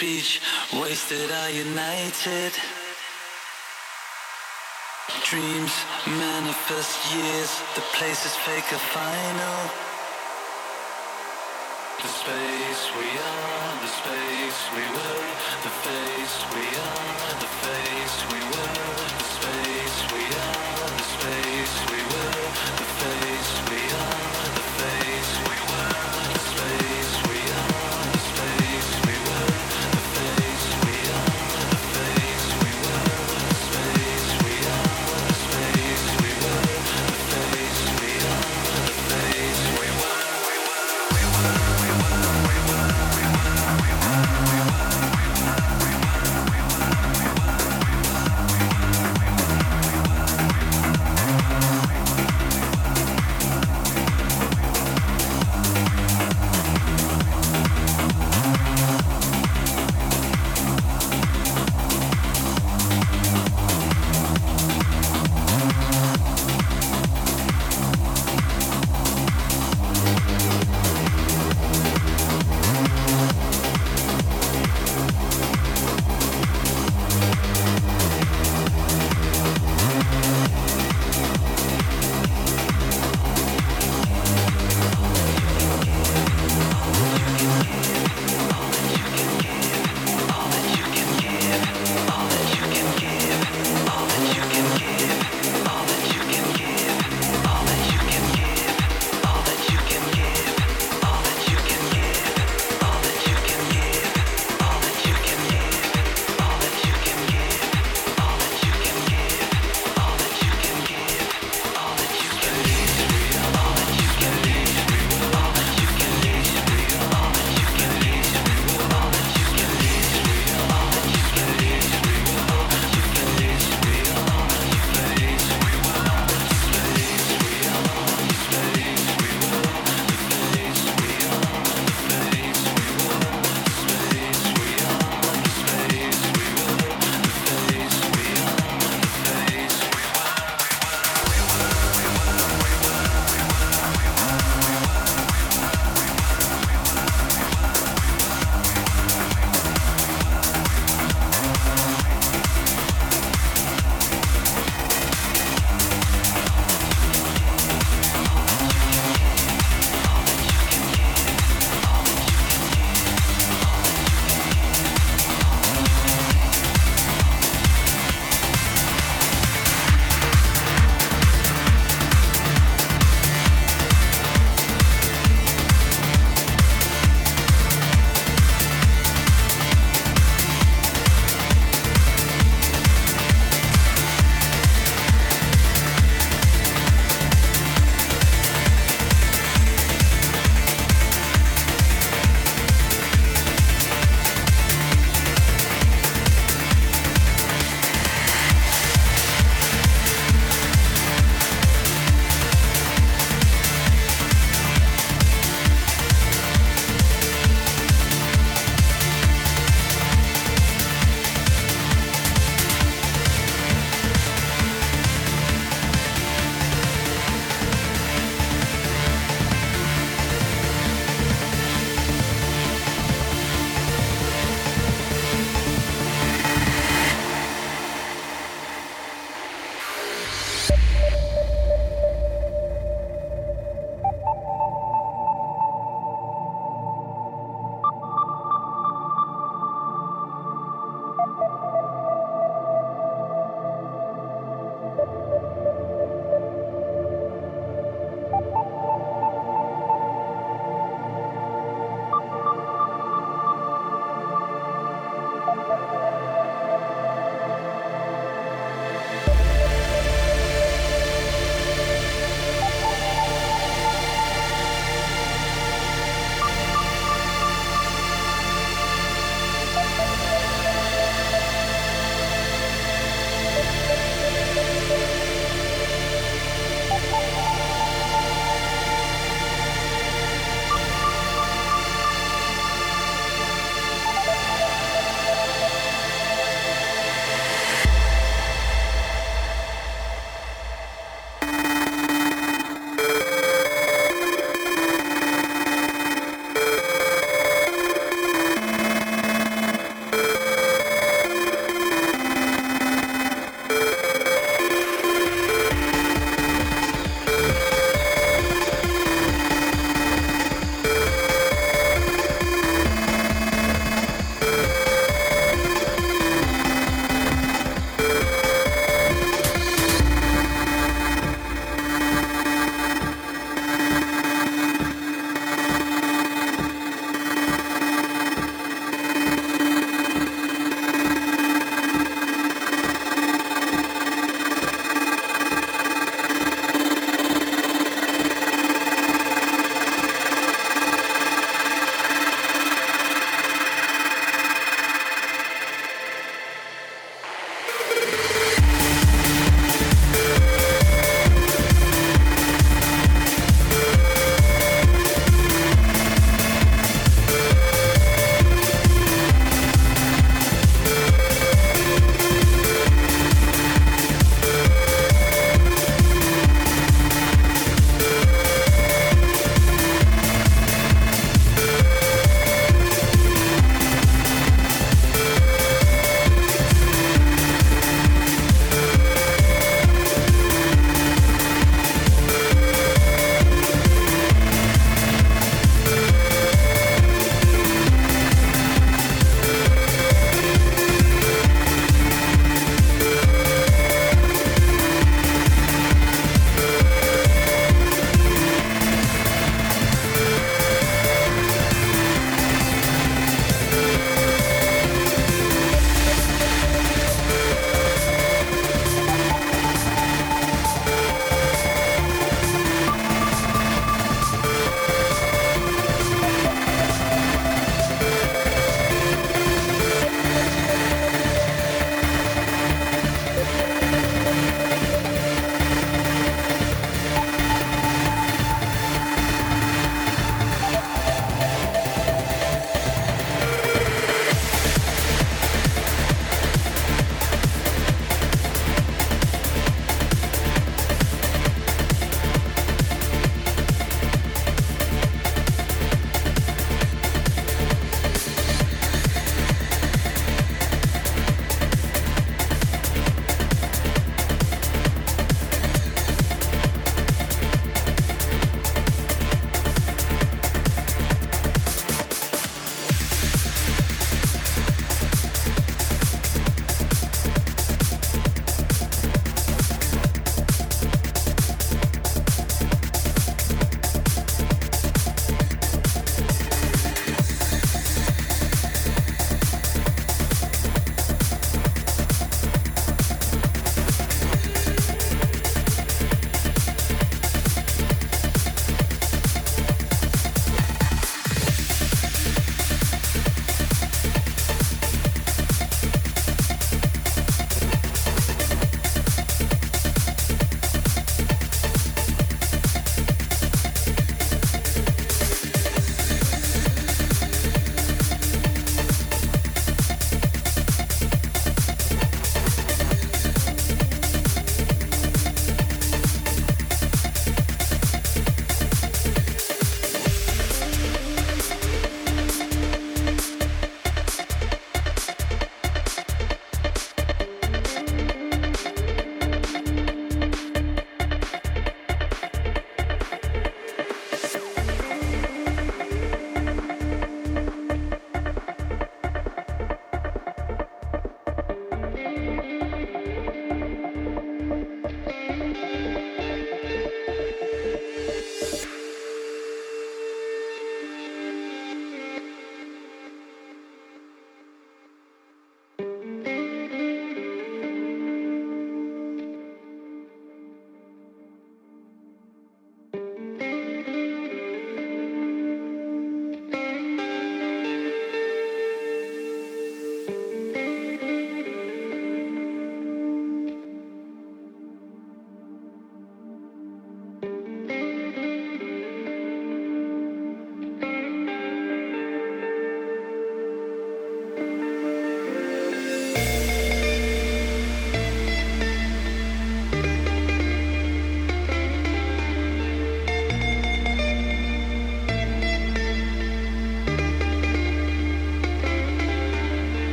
speech, wasted are united. Dreams manifest years, the place is fake or final. The space we are, the space we were, the face we are, the face we were, the space we are, the space we were, the face we are, the